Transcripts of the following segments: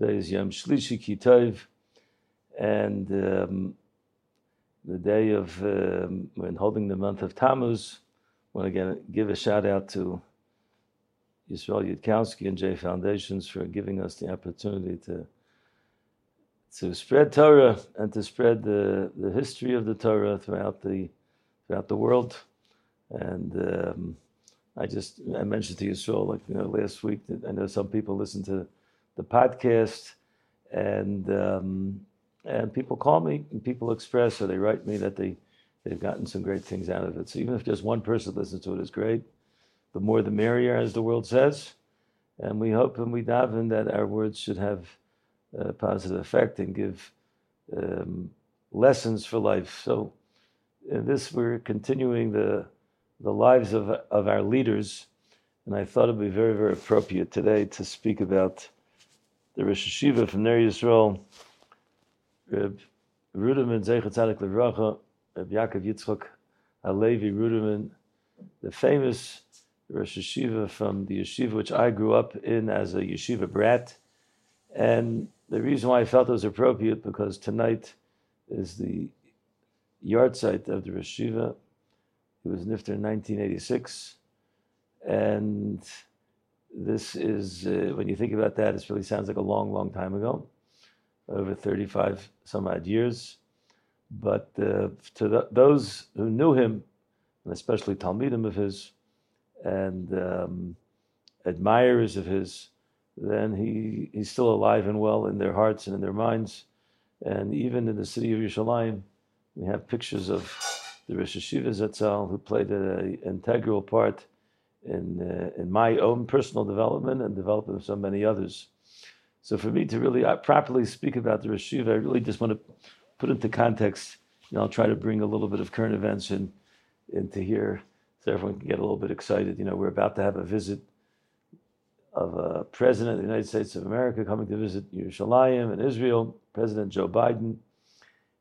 Today is Yom Shlishi Kitov, and um, the day of um, when holding the month of Tammuz. I want to again give a shout out to Yisrael Yudkowsky and J Foundations for giving us the opportunity to to spread Torah and to spread the, the history of the Torah throughout the throughout the world. And um, I just I mentioned to Yisrael like you know last week that I know some people listen to the podcast and um, and people call me and people express or they write me that they they've gotten some great things out of it. So even if just one person listens to it is great. The more the merrier, as the world says. And we hope and we daven that our words should have a positive effect and give um, lessons for life. So in this we're continuing the the lives of of our leaders, and I thought it'd be very very appropriate today to speak about the Rosh Hashiva from Ner Yisrael, Reb Ruderman Zeichat Tzadik Levracha, Reb Yaakov Yitzchok Alevi Ruderman, the famous Rosh Hashiva from the yeshiva which I grew up in as a yeshiva brat, and the reason why I felt it was appropriate because tonight is the yahrzeit of the Rosh Hashiva. He was nifter in 1986, and this is, uh, when you think about that, it really sounds like a long, long time ago, over 35 some odd years. But uh, to the, those who knew him, and especially Talmidim of his, and um, admirers of his, then he, he's still alive and well in their hearts and in their minds. And even in the city of Yerushalayim, we have pictures of the Rosh Hashiva Zatzal, who played an integral part in uh, in my own personal development and development of so many others. So for me to really uh, properly speak about the Rosh I really just want to put into context. You know, I'll try to bring a little bit of current events in into here, so everyone can get a little bit excited. You know, we're about to have a visit of a president of the United States of America coming to visit Yerushalayim and Israel, President Joe Biden,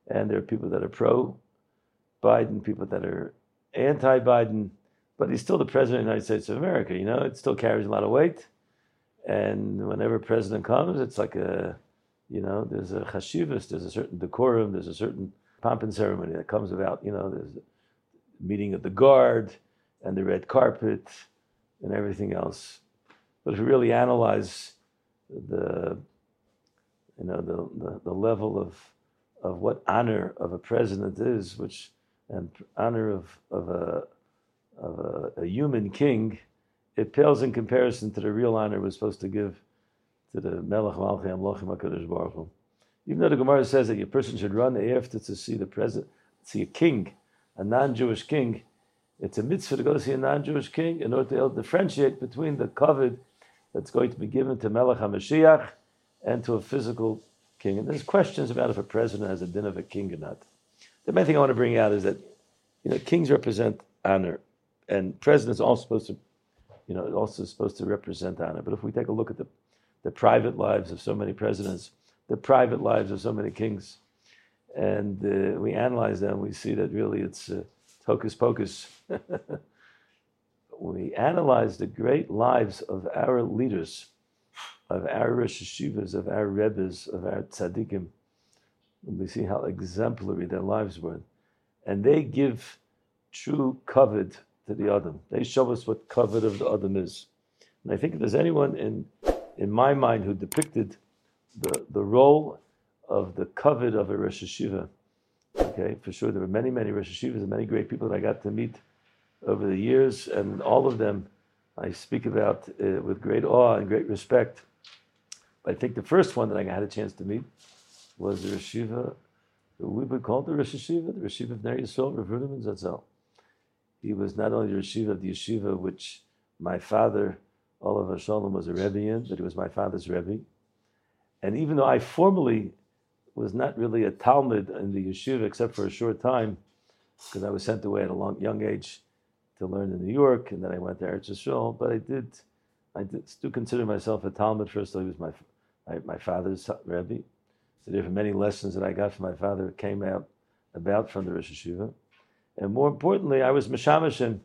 and there are people that are pro Biden, people that are anti Biden but he's still the president of the United States of America. You know, it still carries a lot of weight. And whenever a president comes, it's like a, you know, there's a chashivas, there's a certain decorum, there's a certain pomp and ceremony that comes about. You know, there's the meeting of the guard and the red carpet and everything else. But if you really analyze the, you know, the, the, the level of, of what honor of a president is, which, and honor of, of a, of a, a, human king, it pales in comparison to the real honor we're supposed to give to the Melech Malchi Amlochim HaKadosh Baruch Hu. Even though the Gemara says that a person should run after to see the president, see a king, a non-Jewish king, it's a mitzvah to go to see a non-Jewish king in order to differentiate between the covet that's going to be given to Melech HaMashiach and to a physical king. And there's questions about if a president has a din of a king or not. The main thing I want to bring out is that you know kings represent honor and presidents also supposed to, you know, also supposed to represent honor. But if we take a look at the, the private lives of so many presidents, the private lives of so many kings, and uh, we analyze them, we see that really it's uh, hocus pocus. we analyze the great lives of our leaders, of our Rosh Hashivas, of our Rebbes, of our tzaddikim, and we see how exemplary their lives were. And they give true covet to the Adam. They show us what covet of the Adam is. And I think if there's anyone in in my mind who depicted the, the role of the covet of a Rosh Hashiva, okay, for sure there were many, many Rosh Hashivas and many great people that I got to meet over the years, and all of them I speak about uh, with great awe and great respect. But I think the first one that I had a chance to meet was the Rosh Hashiva, we would call the Rosh Hashiva, the Rosh Hashiva of Ner Yisrael, Rav Ruderman Zatzal. He was not only the yeshiva of the yeshiva, which my father, Oliver Shalom, was a Rebbe in, but he was my father's Rebbe. And even though I formally was not really a Talmud in the yeshiva except for a short time, because I was sent away at a long, young age to learn in New York, and then I went to Eretz Yisrael. But I did, I did still consider myself a Talmud. First, all, he was my, my, my father's Rebbe. So there were many lessons that I got from my father came out about from the Rosh Hashiva. And more importantly, I was Mishamishim.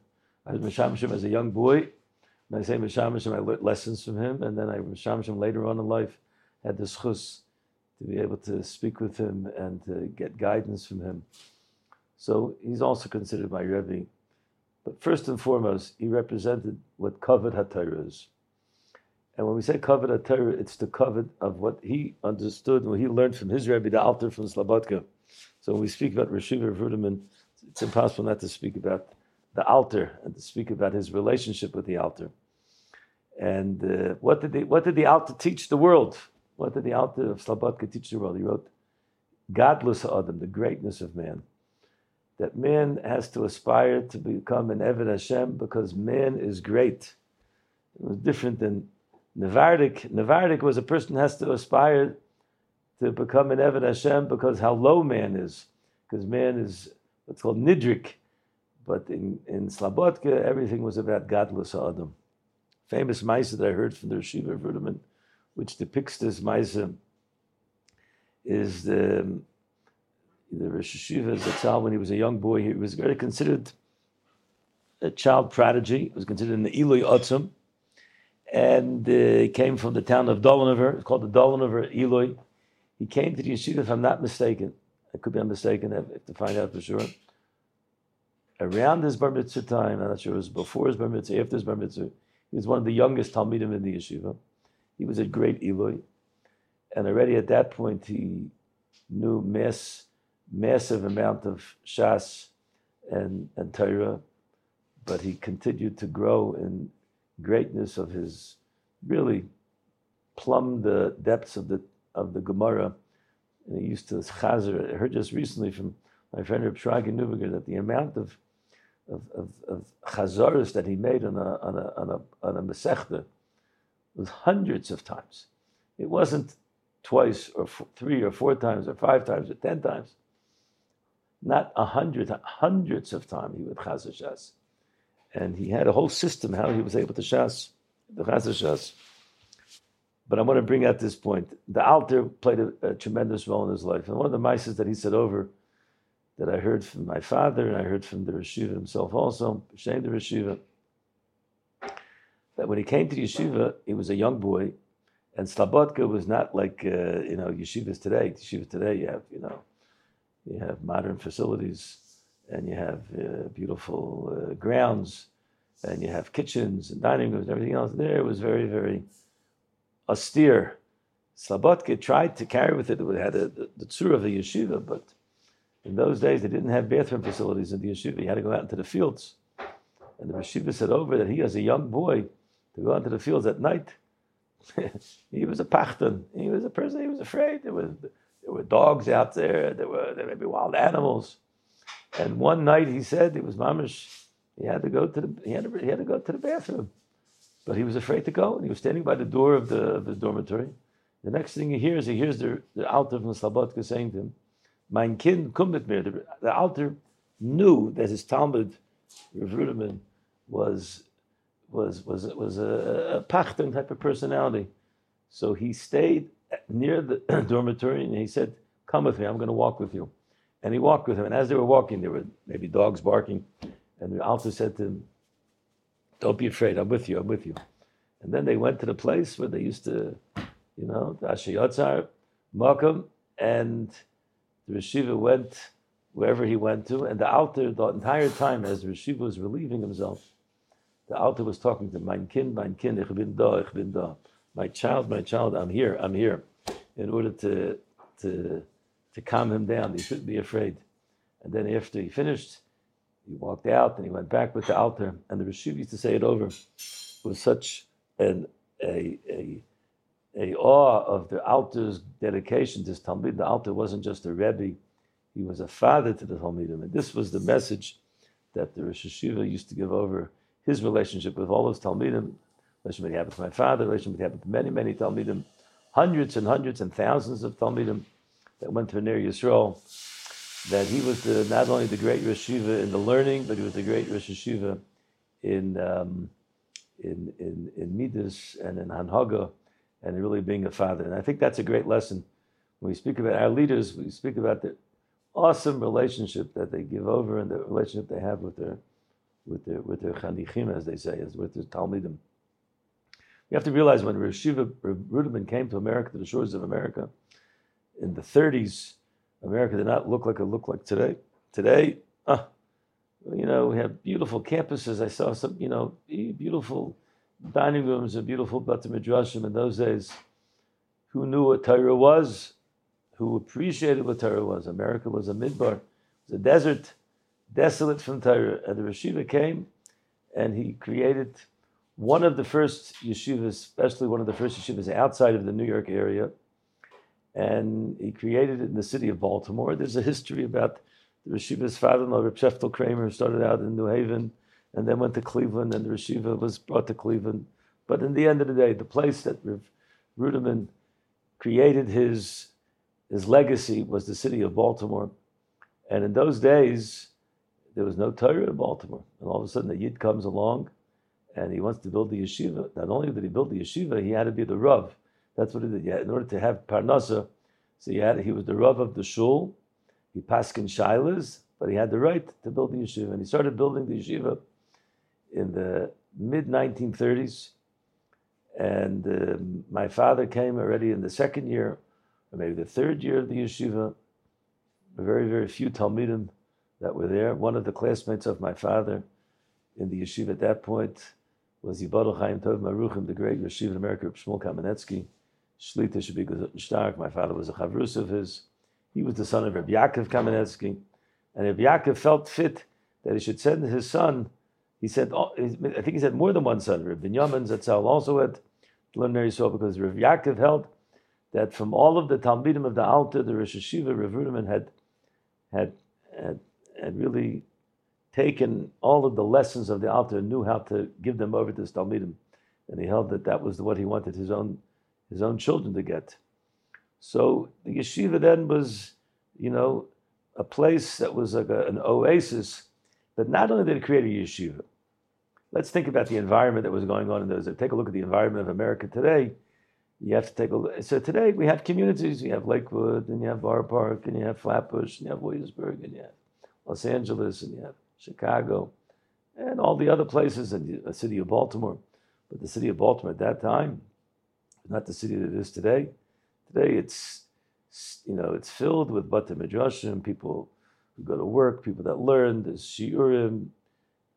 I was Mishamishim as a young boy. When I say Mishamishim, I learned lessons from him. And then I Mishamishim later on in life had the schus to be able to speak with him and to get guidance from him. So he's also considered my Rebbe. But first and foremost, he represented what kavod HaTorah is. And when we say kavod HaTorah, it's the kavod of what he understood, what he learned from his Rebbe, the Alter from Slobodka. So when we speak about Rashiva Ruderman, it's impossible not to speak about the altar and to speak about his relationship with the altar. And uh, what did the what did the Alter teach the world? What did the altar of Slobodka teach the world? He wrote, "Godless Adam, the greatness of man." That man has to aspire to become an Eved Hashem because man is great. It was different than Nevardik. Nevardik was a person has to aspire to become an Eved Hashem because how low man is. Because man is what's called Nidrik. But in, in Slobodka, everything was about godless Adam. Famous Maisa that I heard from the Rashiva of Ruderman, which depicts this Maisa, is the, the Rosh Hashiva Zatzal, when he was a young boy, he was very considered a child prodigy. He was considered an Eloi Otzum. And uh, he came from the town of Dolinover. It's called the Dolinover Eloi. He came to the yeshiva, if I'm not mistaken. I could be mistaken, I have to find out for sure around his bar mitzvah time, I'm not sure it was before his bar mitzvah, after his bar mitzvah, he was one of the youngest Talmidim in the yeshiva. He was a great Eloi. And already at that point, he knew mass, massive amount of Shas and, and Torah, but he continued to grow in greatness of his, really plumb the depths of the, of the Gemara. And he used to chazer. I heard just recently from my friend Reb Shragi that the amount of of, of, of chazaras that he made on a, on a, on a, on a Masechta was hundreds of times. It wasn't twice or f- three or four times or five times or ten times. Not a hundred, hundreds of times he would chazar shas. And he had a whole system how he was able to shas, the chazar shas. But I want to bring out this point. The Alter played a, a, tremendous role in his life. And one of the mices that he said over that I heard from my father and I heard from the Rashiva himself also, Shem the Rashiva, that when he came to yeshiva, he was a young boy, and Slobodka was not like uh, you know yeshivas today. Yeshivas today, you have you know, you have modern facilities, and you have uh, beautiful uh, grounds, and you have kitchens and dining rooms and everything else. There it was very very austere. Slobodka tried to carry with it. It had a, the, the of a yeshiva, but in those days, they didn't have bathroom facilities in the yeshiva. You had to go out into the fields. And the yeshiva said over that he, as a young boy, to go out into the fields at night, he was a pachtan. He was a person, he was afraid. There, was, there were dogs out there, there were there may be wild animals. And one night he said it was mamish, he had to go to the, he had to, he had to go to the bathroom. But he was afraid to go, and he was standing by the door of the, of the dormitory. The next thing he hears, he hears the, the Alter from Slobodka saying to him, Mein Kind, komm mit mir. The, the Alter knew that his Talmud, Rav Ruderman, was was was was a, a pachten type of personality. So he stayed near the dormitory and he said, "Come with me. I'm going to walk with you." And he walked with him. And as they were walking, there were maybe dogs barking, and the Alter said to him, "Don't be afraid. I'm with you. I'm with you." And then they went to the place where they used to, you know, the Ashayotzar, Makam, and the Rishiva went wherever he went to, and the Alter, the entire time, as the Rishiva was relieving himself, the Alter was talking to mein Kind, mein Kind, ich bin da, ich bin da. My child, my child, I'm here, I'm here. In order to, to, to calm him down, he shouldn't be afraid. And then after he finished, he walked out and he went back with the altar. and the Rishiva used to say it over with such an, a, a a awe of the altar's dedication to his Talmud. The altar wasn't just a Rebbe, he was a father to the Talmudim. And this was the message that the Rosh Hashiva used to give over his relationship with all those Talmudim. Relationship he had with my father, relationship he had with many, many Talmudim, hundreds and hundreds and thousands of Talmudim that went to Ner Yisrael. That he was the, not only the great Hashiva in the learning, but he was the great Hashiva in, um, in, in, in Midas and in Hanhaga and really being a father. And I think that's a great lesson. When we speak about our leaders, we speak about the awesome relationship that they give over and the relationship they have with their with their with their chanichim, as they say, as with their talmidim. You have to realize when Rashiva Ruderman came to America, to the shores of America, in the 30s, America did not look like it looked like today. Today, uh, you know, we have beautiful campuses. I saw some, you know, beautiful dining rooms and beautiful Bata Midrashim in those days. Who knew what Torah was? Who appreciated what Torah was? America was a midbar, it was a desert, desolate from Torah. And the Rashiva came and he created one of the first yeshivas, especially one of the first yeshivas outside of the New York area. And he created it in the city of Baltimore. There's a history about the Rishiva's father-in-law, Reb Sheftel Kramer, started out in New Haven and then went to Cleveland, and the Rishiva was brought to Cleveland. But in the end of the day, the place that Rev Ruderman created his, his legacy was the city of Baltimore. And in those days, there was no Torah in Baltimore. And all of a sudden, the Yid comes along and he wants to build the yeshiva. Not only did he build the yeshiva, he had to be the Rav. That's what he did. in order to have Parnasa, so he, had, he was the Rav of the Shul. He paskin shilas, but he had the right to build the yeshiva. And he started building the yeshiva in the mid 1930s. And um, my father came already in the second year, or maybe the third year of the yeshiva. Very, very few Talmidim that were there. One of the classmates of my father in the yeshiva at that point was Yibadol Chaim Tov Maruchim, the great yeshiva in America, Shmuel Kamenetsky. Shlita should be Stark. My father was a chavrus of his. He was the son of Rabbi Yaakov Kamenetsky. And Rabbi Yaakov felt fit that he should send his son. He said, oh, I think he said more than one son. Rabbi Binyamin Zatzal also had preliminary soul because Rabbi Yaakov held that from all of the Talmidim of the Alta, the Rosh Hashiva, Rav Ruderman had, had, had had really taken all of the lessons of the Alter and knew how to give them over to his Talmidim. And he held that that was what he wanted his own, his own children to get. So the yeshiva then was, you know, a place that was like a, an oasis. But not only did it create a yeshiva, let's think about the environment that was going on in those. Take a look at the environment of America today. You have to take a look. So today we have communities. You have Lakewood, and you have Borough Park, and you have Flatbush, and you have Williamsburg, and you have Los Angeles, and you have Chicago, and all the other places, and the city of Baltimore. But the city of Baltimore at that time, not the city that it is today. Today, it's you know it's filled with bata midrashim, people who go to work, people that learn. There's shiurim,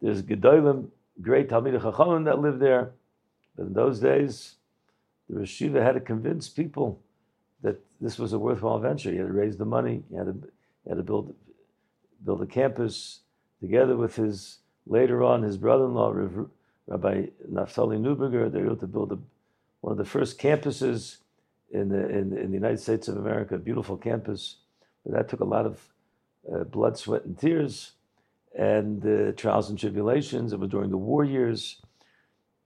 there's gedolim, great talmidei chachamim that live there. But in those days, the Rashiva had to convince people that this was a worthwhile venture. He had to raise the money. He had to, you had to build build a campus together with his, later on, his brother-in-law, Rabbi Naftali Neuberger. They were able to build a, one of the first campuses in the, in, in, the United States of America, a beautiful campus. But that took a lot of uh, blood, sweat, and tears, and uh, trials and tribulations. It was during the war years.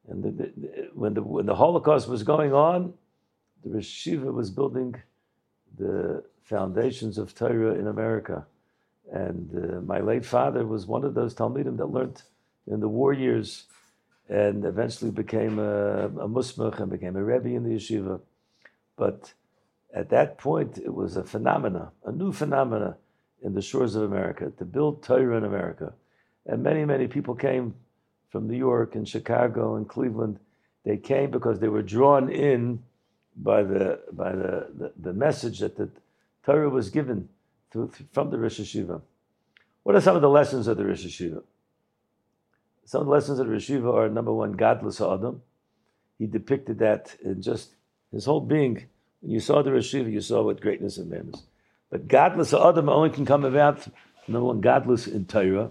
And the, the, when, the, when the Holocaust was going on, the Rishiva was building the foundations of Torah in America. And uh, my late father was one of those Talmidim that learned in the war years and eventually became a, a and became a rebbe in the yeshiva. But at that point, it was a phenomena, a new phenomena in the shores of America to build Torah in America. And many, many people came from New York and Chicago and Cleveland. They came because they were drawn in by the by the, the, the message that the Torah was given from the Rosh Hashiva. What are some of the lessons of the Rosh Hashiva? Some of the lessons of Rosh are number one, godless Adam. He depicted that in just his whole being. When you saw the Rosh Hashiva, you saw what greatness of man is. But godless Adam only can come about, number one, godless in Torah.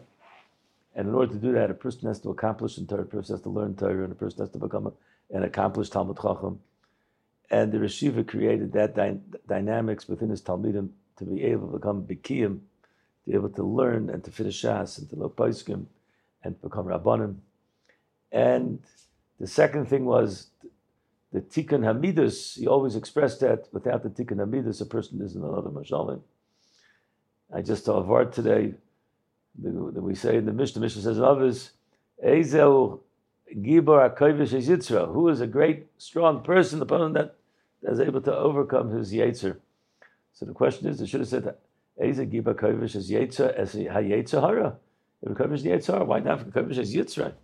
And in order to do that, a person has to accomplish in Torah, a person has to learn Torah, and a person has to become a, an accomplished Talmud Chacham. And the Rosh Hashiva created that dy- dynamics within his Talmudim to be able to become bikiyim, to be able to learn and to finish shas and to know paiskim and become rabbanim. And the second thing was the tikkun hamidus. He always expressed that without the tikkun hamidus, a person isn't another mashalim. I just saw a vart today that we say in the Mishnah. Mishnah says in others, Ezel Gibor Akovish Yitzra, who is a great, strong person, the person that is able to overcome his Yetzer. So the question is, they should have said, Eza Giba Kovish as Yetza as Hayetza Hara. If Kovish the Yetza why not Kovish as Yitzra?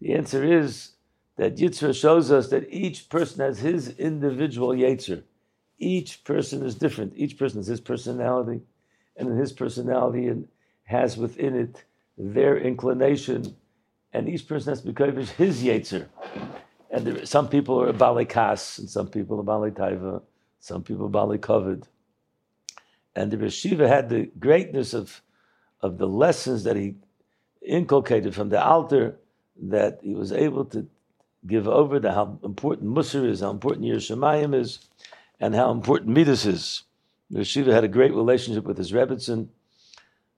The answer is that Yitzhak shows us that each person has his individual Yetzer. Each person is different. Each person has his personality, and in his personality and has within it their inclination, and each person has to be his Yetzer. And there, some people are Bali Kas, and some people are Bali Taiva, some people are Bali Covered. And the Reshiva had the greatness of, of the lessons that he inculcated from the altar, that he was able to give over to how important Musar is, how important Yerushalayim is, and how important Midas is. The Reshiva had a great relationship with his Rebbitzin,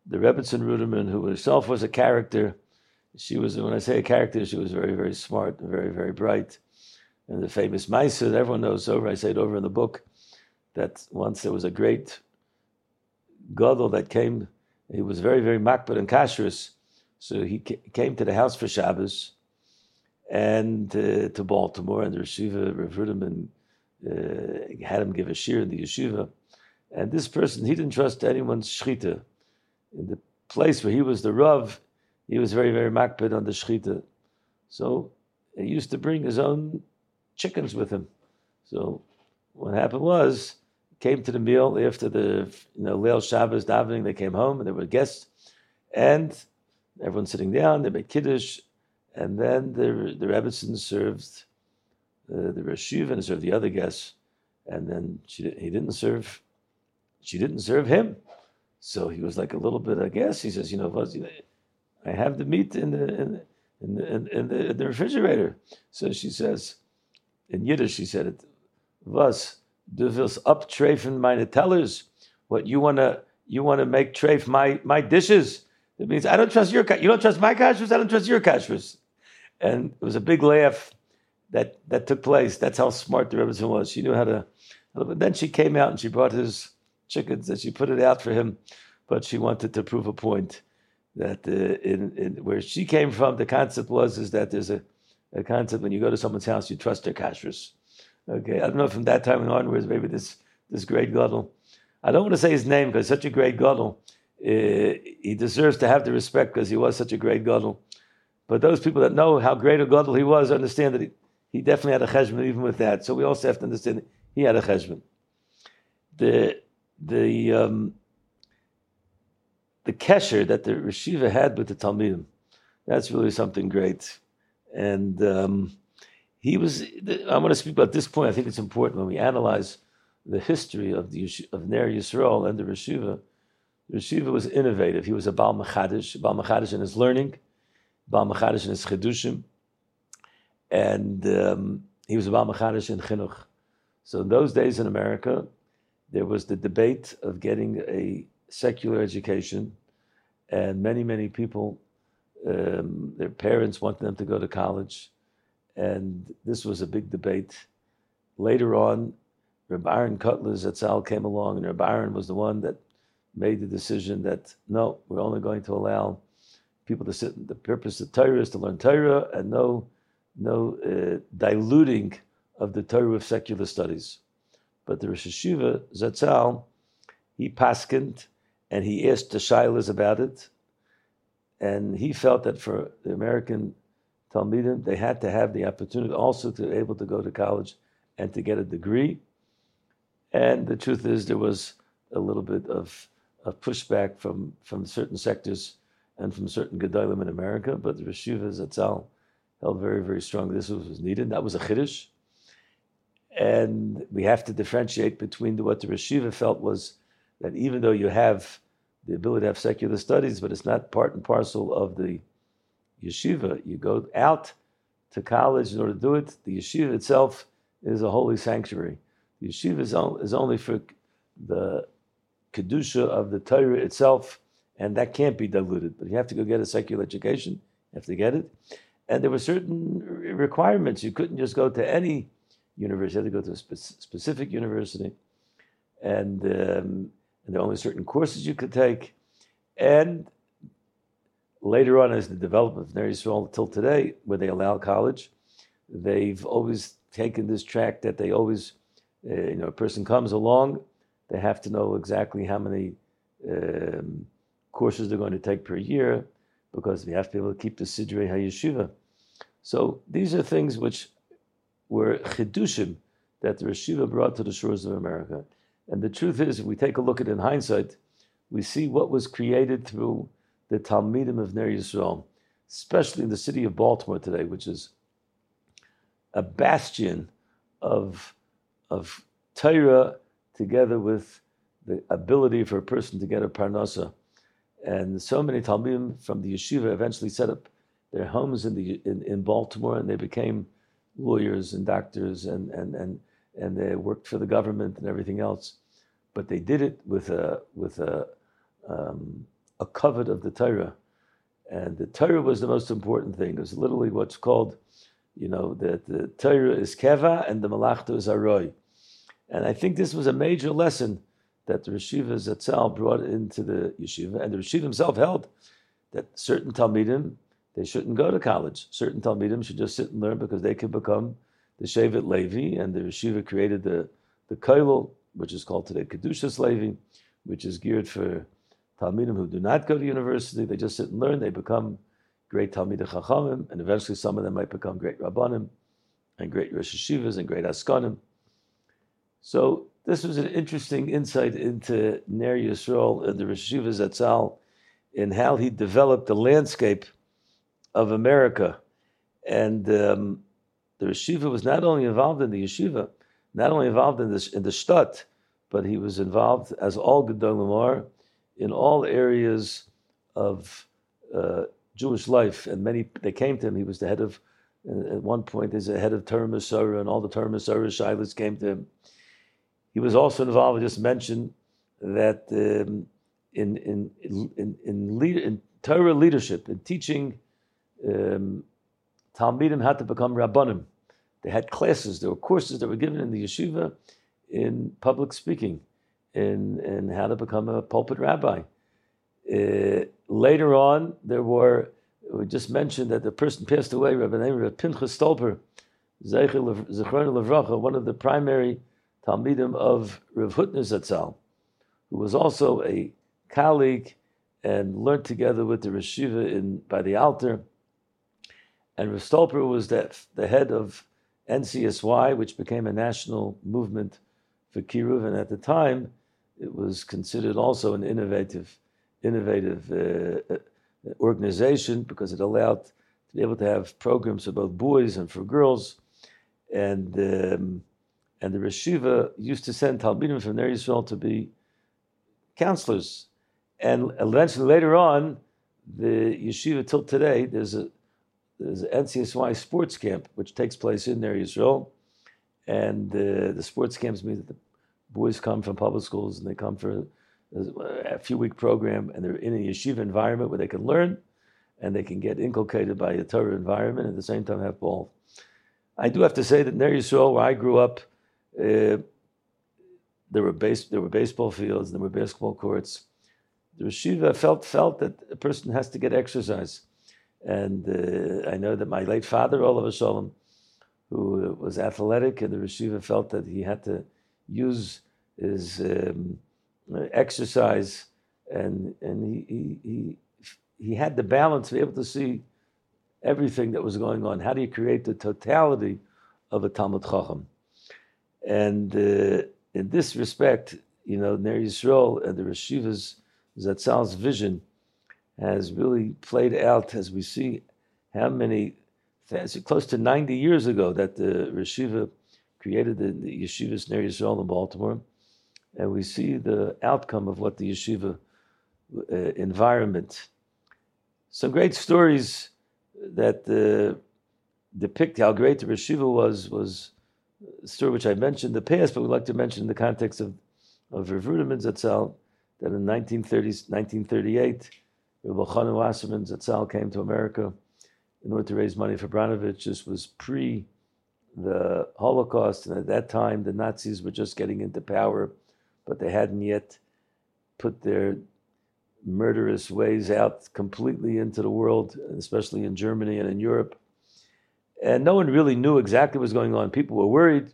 the Rebbitzin Ruderman, who herself was a character she was, when I say a character, she was very, very smart, and very, very bright. And the famous Maisa that everyone knows over, I say it over in the book, that once there was a great Gadol that came, he was very, very makbid and kashrus. So he came to the house for Shabbos and uh, to Baltimore, and the yeshiva referred him and uh, had him give a shir in the yeshiva. And this person, he didn't trust anyone's shchita. In the place where he was the Rav, he was very, very makbid on the shechita. So he used to bring his own chickens with him. So what happened was, came to the meal after the you know Leil Shabbos davening. They came home and there were guests, and everyone's sitting down. They made kiddush, and then the the Rebbitzin served uh, the Rashiv and served the other guests, and then she, he didn't serve. She didn't serve him, so he was like a little bit. I guess he says, you know, I have the meat in the in, in the, in, in the, in the refrigerator. So she says, in Yiddish, she said it, was du willst abtreffen meine tellers? What you wanna you wanna make treif my my dishes? It means I don't trust your you don't trust my kashrus, I don't trust your kashrus. And it was a big laugh that that took place. That's how smart the Rebbe was. She knew how to. But then she came out and she brought his chickens and she put it out for him, but she wanted to prove a point that uh, in, in, where she came from, the concept was is that there's a, a concept when you go to someone's house, you trust their kashrus. Okay, I don't know from that time and onwards, maybe this this great gadol. I don't want to say his name because such a great gadol. Uh, he deserves to have the respect because he was such a great gadol. But those people that know how great a gadol he was understand that he, he definitely had a cheshbon even with that. So we also have to understand he had a cheshbon. The the um, the kesher that the Reshiva had with the Talmidim. That's really something great. And um, he was, I want to speak about this point. I think it's important when we analyze the history of the of Ner Yisrael and the Reshiva. The Reshiva was innovative. He was a Baal Machadish, Baal Machadish in his learning, Baal Machadish in his Chedushim, and um, he was a Baal Machadish in Chinuch. So in those days in America, there was the debate of getting a secular education, and many, many people, um, their parents wanted them to go to college, and this was a big debate. Later on, Reb Aaron Kotler Zatzal came along, and Reb Aaron was the one that made the decision that no, we're only going to allow people to sit. The purpose of Torah is to learn Torah, and no, no uh, diluting of the Torah of secular studies. But the Rosh Hashiva Zatzal, he paskined and he asked the Shilas about it, and he felt that for the American Talmidim, they had to have the opportunity also to be able to go to college and to get a degree. And the truth is, there was a little bit of, of pushback from, from certain sectors and from certain Gedolim in America, but the Reshiva Zatzal held very, very strong. This was, needed. That was a Chiddush. And we have to differentiate between the, what the Reshiva felt was that even though you have the ability to have secular studies, but it's not part and parcel of the yeshiva, you go out to college in order to do it. The yeshiva itself is a holy sanctuary. The yeshiva is, on, is only for the kedusha of the Torah itself, and that can't be diluted. But you have to go get a secular education. You have to get it. And there were certain requirements. You couldn't just go to any university. You had to go to a spe- specific university. And um, and there are only certain courses you could take. And later on, as the development of Ner Yisrael till today, where they allow college, they've always taken this track that they always, uh, you know, a person comes along, they have to know exactly how many um, courses they're going to take per year, because we have to be able to keep the Sidrei HaYeshiva. So these are things which were chidushim that the yeshiva brought to the shores of America. And the truth is, if we take a look at it in hindsight, we see what was created through the Talmidim of Ner Yisrael, especially in the city of Baltimore today, which is a bastion of, of Torah together with the ability for a person to get a parnasa. And so many Talmidim from the yeshiva eventually set up their homes in, the, in, in Baltimore and they became lawyers and doctors and, and, and, and they worked for the government and everything else. But they did it with a, with a, um, a covet of the Torah. And the Torah was the most important thing. It was literally what's called, you know, that the Torah is keva and the malachta is aroi. And I think this was a major lesson that the Reshiva Zatzal brought into the yeshiva. And the Reshiva himself held that certain Talmidim, they shouldn't go to college. Certain Talmidim should just sit and learn because they can become the Shevet Levi. And the Reshiva created the, the Kailul, which is called today Kedushas Levi, which is geared for Talmidim who do not go to university, they just sit and learn, they become great Talmidei Chachamim, and eventually some of them might become great Rabbanim, and great Rosh Hashivas, and great Askanim. So this was an interesting insight into Ner Yisrael and the Rosh Hashivas Zatzal, in how he developed the landscape of America. And um, the yeshiva was not only involved in the yeshiva, not only involved in this in the shtut, but he was involved as all Gedolim are in all areas of uh, Jewish life, and many they came to him. He was the head of, uh, at one point, he's the head of Torah and all the Torah shilas came to him. He was also involved. I just mentioned that um, in in in in, lead, in Torah leadership, in teaching um, Talmidim how to become rabbanim. They had classes. There were courses that were given in the yeshiva in public speaking in, in how to become a pulpit rabbi. Uh, later on, there were, we just mentioned that the person passed away, Rabbi Rabbi Pinchas Stolper, Zechron Levracha, one of the primary Talmidim of Rav Hutner Zatzal, who was also a colleague and learned together with the Reshiva in, by the altar. And Rav Stolper was the, the head of NCSY, which became a national movement for Kiruv. And at the time, it was considered also an innovative, innovative uh, uh, organization because it allowed to be able to have programs for both boys and for girls, and um, and the Reshiva used to send Talmidim from Ner Israel to be counselors, and eventually later on, the yeshiva till today there's a there's an NCSY sports camp which takes place in Ner Israel, and uh, the sports camps mean that the boys come from public schools and they come for a few week program and they're in a yeshiva environment where they can learn and they can get inculcated by a Torah environment and at the same time have ball. I do have to say that Ner Yisrael, where I grew up, uh, there were base, there were baseball fields, there were basketball courts. The yeshiva felt felt that a person has to get exercise, and uh, I know that my late father, Olav Shalom, who was athletic, and the yeshiva felt that he had to use his um, exercise, and and he, he he had the balance to be able to see everything that was going on. How do you create the totality of a Talmud Chacham? And uh, in this respect, you know, Ner Yisrael and the Reshiva's Zatzal's vision has really played out as we see how many, close to 90 years ago that the Reshiva created the, the yeshivas Ner Yisrael in Baltimore, and we see the outcome of what the yeshiva uh, environment. Some great stories that uh, depict how great the yeshiva was was a story which I mentioned in the past, but we'd like to mention in the context of of Rav Zatzal that in 1930s, 1938, Rabbi Wasserman Zatzal came to America in order to raise money for Branovich. This was pre the Holocaust, and at that time the Nazis were just getting into power, but they hadn't yet put their murderous ways out completely into the world, especially in Germany and in Europe. And no one really knew exactly what was going on. People were worried.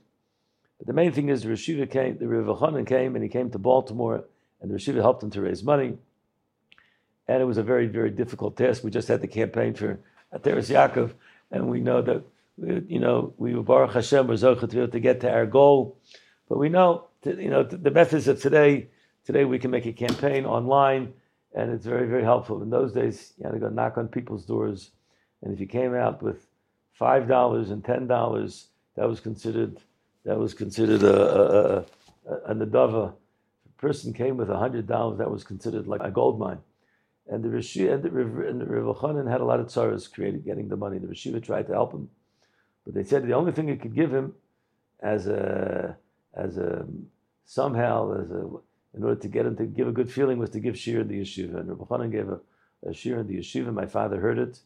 But the main thing is the Reshiva came, the Rav Chanan came, and he came to Baltimore, and the Reshiva helped him to raise money. And it was a very, very difficult task. We just had the campaign for Ateres Yaakov, and we know that you know we were Baruch Hashem we're to be able to get to our goal. But we know you know the methods of today. Today we can make a campaign online, and it's very very helpful. In those days, you had to go knock on people's doors, and if you came out with five dollars and ten dollars, that was considered that was considered a, a, a, a nadava. If a person came with a hundred dollars, that was considered like a gold mine. And the Rishi and the and the had a lot of tzaras created getting the money. The Rishiva tried to help him, but they said the only thing he could give him as a as a somehow a in order to get him to give a good feeling was to give shir in the yeshiva. And Rabbi Chanan gave a, a shir in the yeshiva. My father heard it,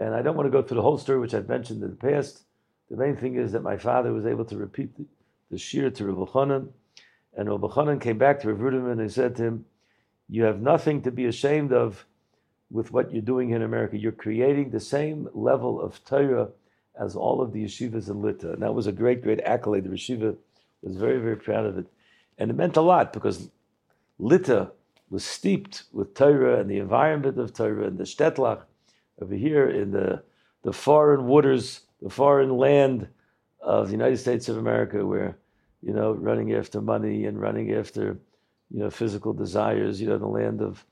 and I don't want to go through the whole story, which I've mentioned in the past. The main thing is that my father was able to repeat the, the shir to Rabbi Chanan, and Rabbi Chanan came back to Rav Ruderman and he said to him you have nothing to be ashamed of with what you're doing in America. You're creating the same level of Torah as all of the yeshivas in Lita. And that was a great, great accolade. The yeshiva was very, very proud of it. And it meant a lot because Lita was steeped with Torah and the environment of Torah and the Shtetlach over here in the, the foreign waters, the foreign land of the United States of America, where, you know, running after money and running after you know, physical desires, you know, the land of,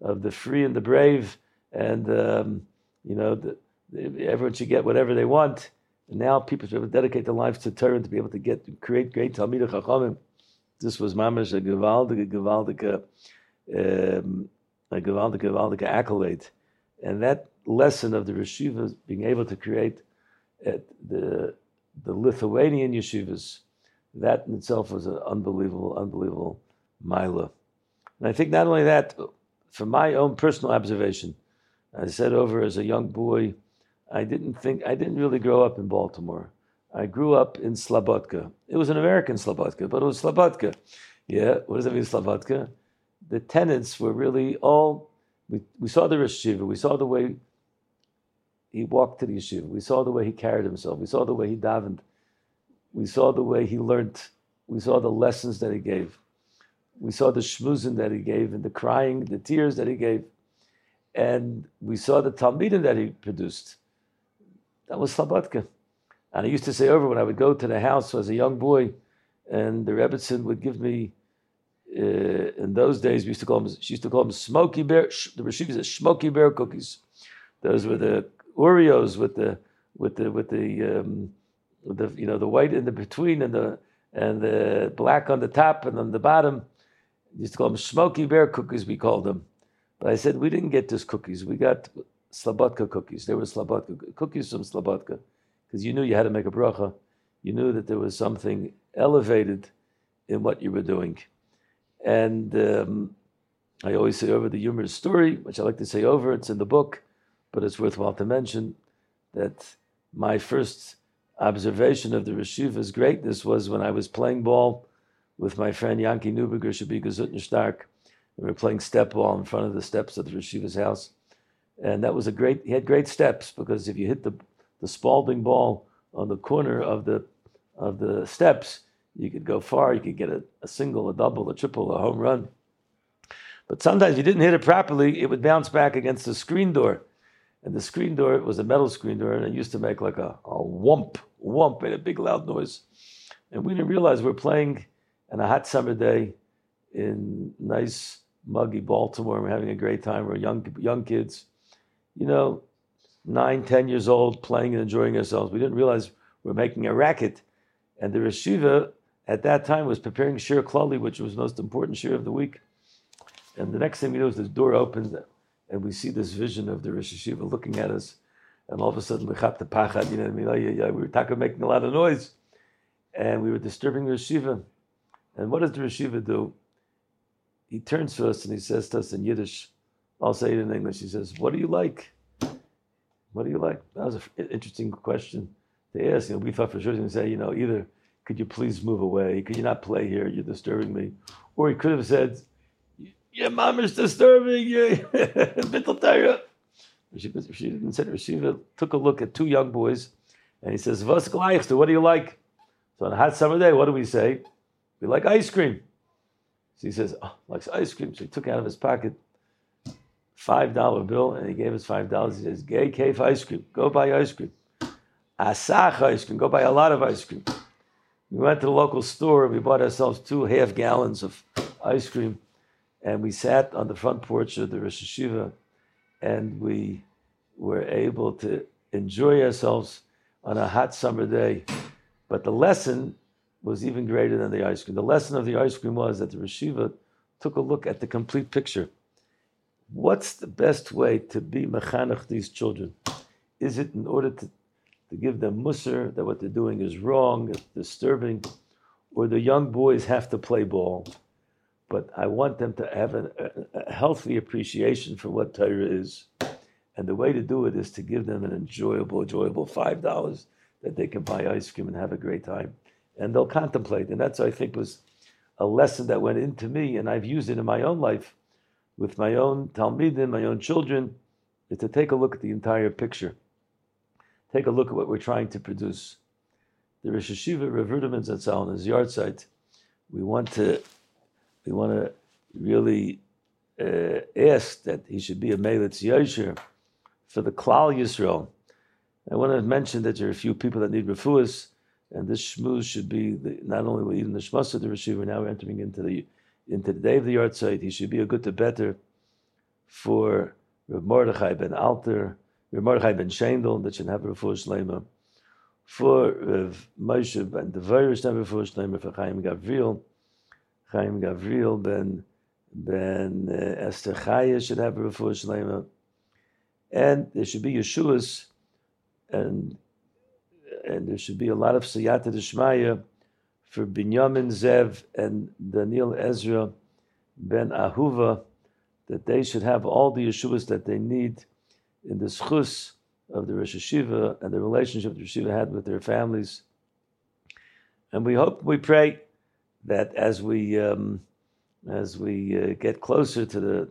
of the free and the brave, and, um, you know, the, everyone should get whatever they want. And now people should be able to dedicate their lives to Torah to be able to get, create great Talmid Chachamim. This was mamash a gewaldige, gewaldige, um, a gewaldige, gewaldige accolade. And that lesson of the yeshivas being able to create at the, the Lithuanian yeshivas, that in itself was an unbelievable, unbelievable Mila. And I think not only that, from my own personal observation, I said over as a young boy, I didn't think, I didn't really grow up in Baltimore. I grew up in Slobodka. It was an American Slobodka, but it was Slobodka. Yeah, what does that mean, Slobodka? The tenants were really all, we, we saw the yeshiva, we saw the way he walked to the yeshiva, we saw the way he carried himself, we saw the way he davened, we saw the way he learned, we saw the lessons that he gave. We saw the shmuzin that he gave and the crying, the tears that he gave. And we saw the Talmidim that he produced. That was Slobodka. And I used to say over when I would go to the house as a young boy, and the Rebbitzin would give me, uh, in those days, we used to call them, she used to call them smoky bear, the Rashiva said smoky bear cookies. Those were the Oreos with the, with the, with the, um, with the, you know, the white in the between and the, and the black on the top and on the bottom used to call them smoky bear cookies, we called them. But I said, we didn't get those cookies. We got Slobodka cookies. There were Slobodka cookies from Slobodka. Because you knew you had to make a bracha. You knew that there was something elevated in what you were doing. And um, I always say over the humorous story, which I like to say over, it's in the book, but it's worthwhile to mention that my first observation of the Rishiva's greatness was when I was playing ball with my friend Yanki Neuberger, Shabika Zutner We were playing step ball in front of the steps of the Rishiva's house. And that was a great, he had great steps because if you hit the, the Spalding ball on the corner of the, of the steps, you could go far. You could get a, a single, a double, a triple, a home run. But sometimes you didn't hit it properly, it would bounce back against the screen door. And the screen door was a metal screen door, and it used to make like a, a whump, whump, made a big loud noise. And we didn't realize we we're playing and a hot summer day in nice, muggy Baltimore. We're having a great time. We're young, young kids, you know, nine, ten years old, playing and enjoying ourselves. We didn't realize we're making a racket. And the Reshiva at that time was preparing Shir Klali, which was the most important Shir of the week. And the next thing we know is the door opens and we see this vision of the Rosh Hashiva looking at us. And all of a sudden, we the pachad, you know what I mean? Oh, we were talking, making a lot of noise. And we were disturbing the Reshiva. And what does the Rishiva do? He turns to us and he says to us in Yiddish, I'll say it in English. He says, What do you like? What do you like? That was an interesting question to ask. You know, we thought for sure he was going to say, you know, either could you please move away? Could you not play here? You're disturbing me. Or he could have said, Your mom is disturbing you. Bittel She didn't say it. She took a look at two young boys and he says, What do you like? So on a hot summer day, what do we say? We like ice cream. So he says, oh, likes ice cream. So he took out of his pocket five dollar bill, and he gave us five dollars. He says, "Gay cave ice cream. Go buy ice cream. Asach ice cream. Go buy a lot of ice cream." We went to the local store and we bought ourselves two half gallons of ice cream, and we sat on the front porch of the Rosh Hashiva, and we were able to enjoy ourselves on a hot summer day. But the lesson was even greater than the ice cream. The lesson of the ice cream was that the Rashiva took a look at the complete picture. What's the best way to be mechanech these children? Is it in order to, to give them mussar that what they're doing is wrong, it's disturbing, or the young boys have to play ball? But I want them to have a, a healthy appreciation for what Torah is. And the way to do it is to give them an enjoyable, enjoyable five dollars that they can buy ice cream and have a great time. And they'll contemplate. And that's I think was a lesson that went into me, and I've used it in my own life with my own Talmidim, my own children, is to take a look at the entire picture. Take a look at what we're trying to produce. The Rosh Hayeshiva Rav Ruderman Zatzal on his yahrzeit, we want to we want to really uh, ask that he should be a Melitz Yosher for the Klal Yisrael. I want to mention that there are a few people that need refuahs, and this shmuz should be the, not only even the of the Rashiva, now we're entering into the into the day of the yahrzeit. He should be a good to better for Rav Mordechai ben Alter, Rav Mordechai ben Shendel, that should have a refuah shlema. For Rav Moshe ben Devair should have refuah shlema for Chaim Gavriel. Chaim Gavriel ben ben uh, Esther Chaya should have a refuah shlema and there should be Yeshua's, and and there should be a lot of Siyata Deshmaya for Binyamin Zev and Daniel Ezra ben Ahuva, that they should have all the Yeshuas that they need in the zechus of the Rosh Hayeshiva and the relationship the Rosh Hayeshiva had with their families. And we hope, we pray that as we um, as we uh, get closer to the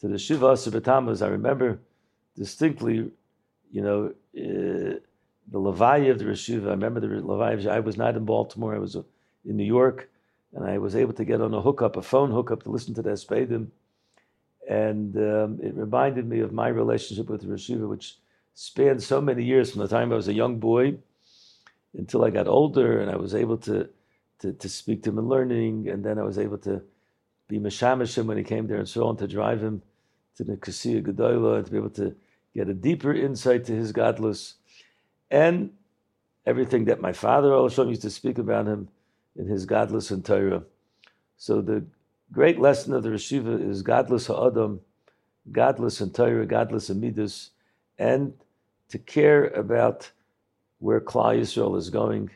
to the Shiva Asar I remember distinctly, you know, uh, the Levi of the Reshiva. I remember the Levi. I was not in Baltimore. I was uh, in New York, and I was able to get on a hookup, a phone hookup, to listen to the hespedim. And um, it reminded me of my relationship with the Reshiva, which spanned so many years from the time I was a young boy until I got older, and I was able to to, to speak to him in learning, and then I was able to be Meshamishim when he came there and so on, to drive him to the Knessiah Gedolah, and to be able to get a deeper insight to his gadlus, and everything that my father Olashon used to speak about him in his gadlus and Torah. So the great lesson of the Reshiva is gadlus ha'adam, gadlus and Torah, gadlus and midas, and to care about where Klal Yisrael is going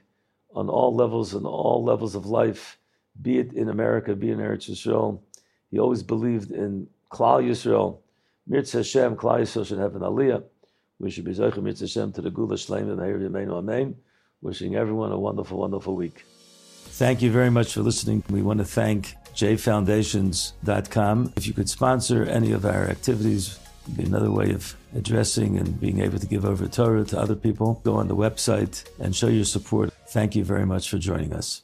on all levels and all levels of life, be it in America, be it in Eretz Yisrael. He always believed in Klal Yisrael Mirz Hashem, Klal Yisrael should have an aliyah. We should be Mirz Hashem to the Geulah Shleimah and Meir Yemeinu Amen. Wishing everyone a wonderful, wonderful week. Thank you very much for listening. We want to thank jfoundations.com. If you could sponsor any of our activities, be another way of addressing and being able to give over Torah to other people. Go on the website and show your support. Thank you very much for joining us.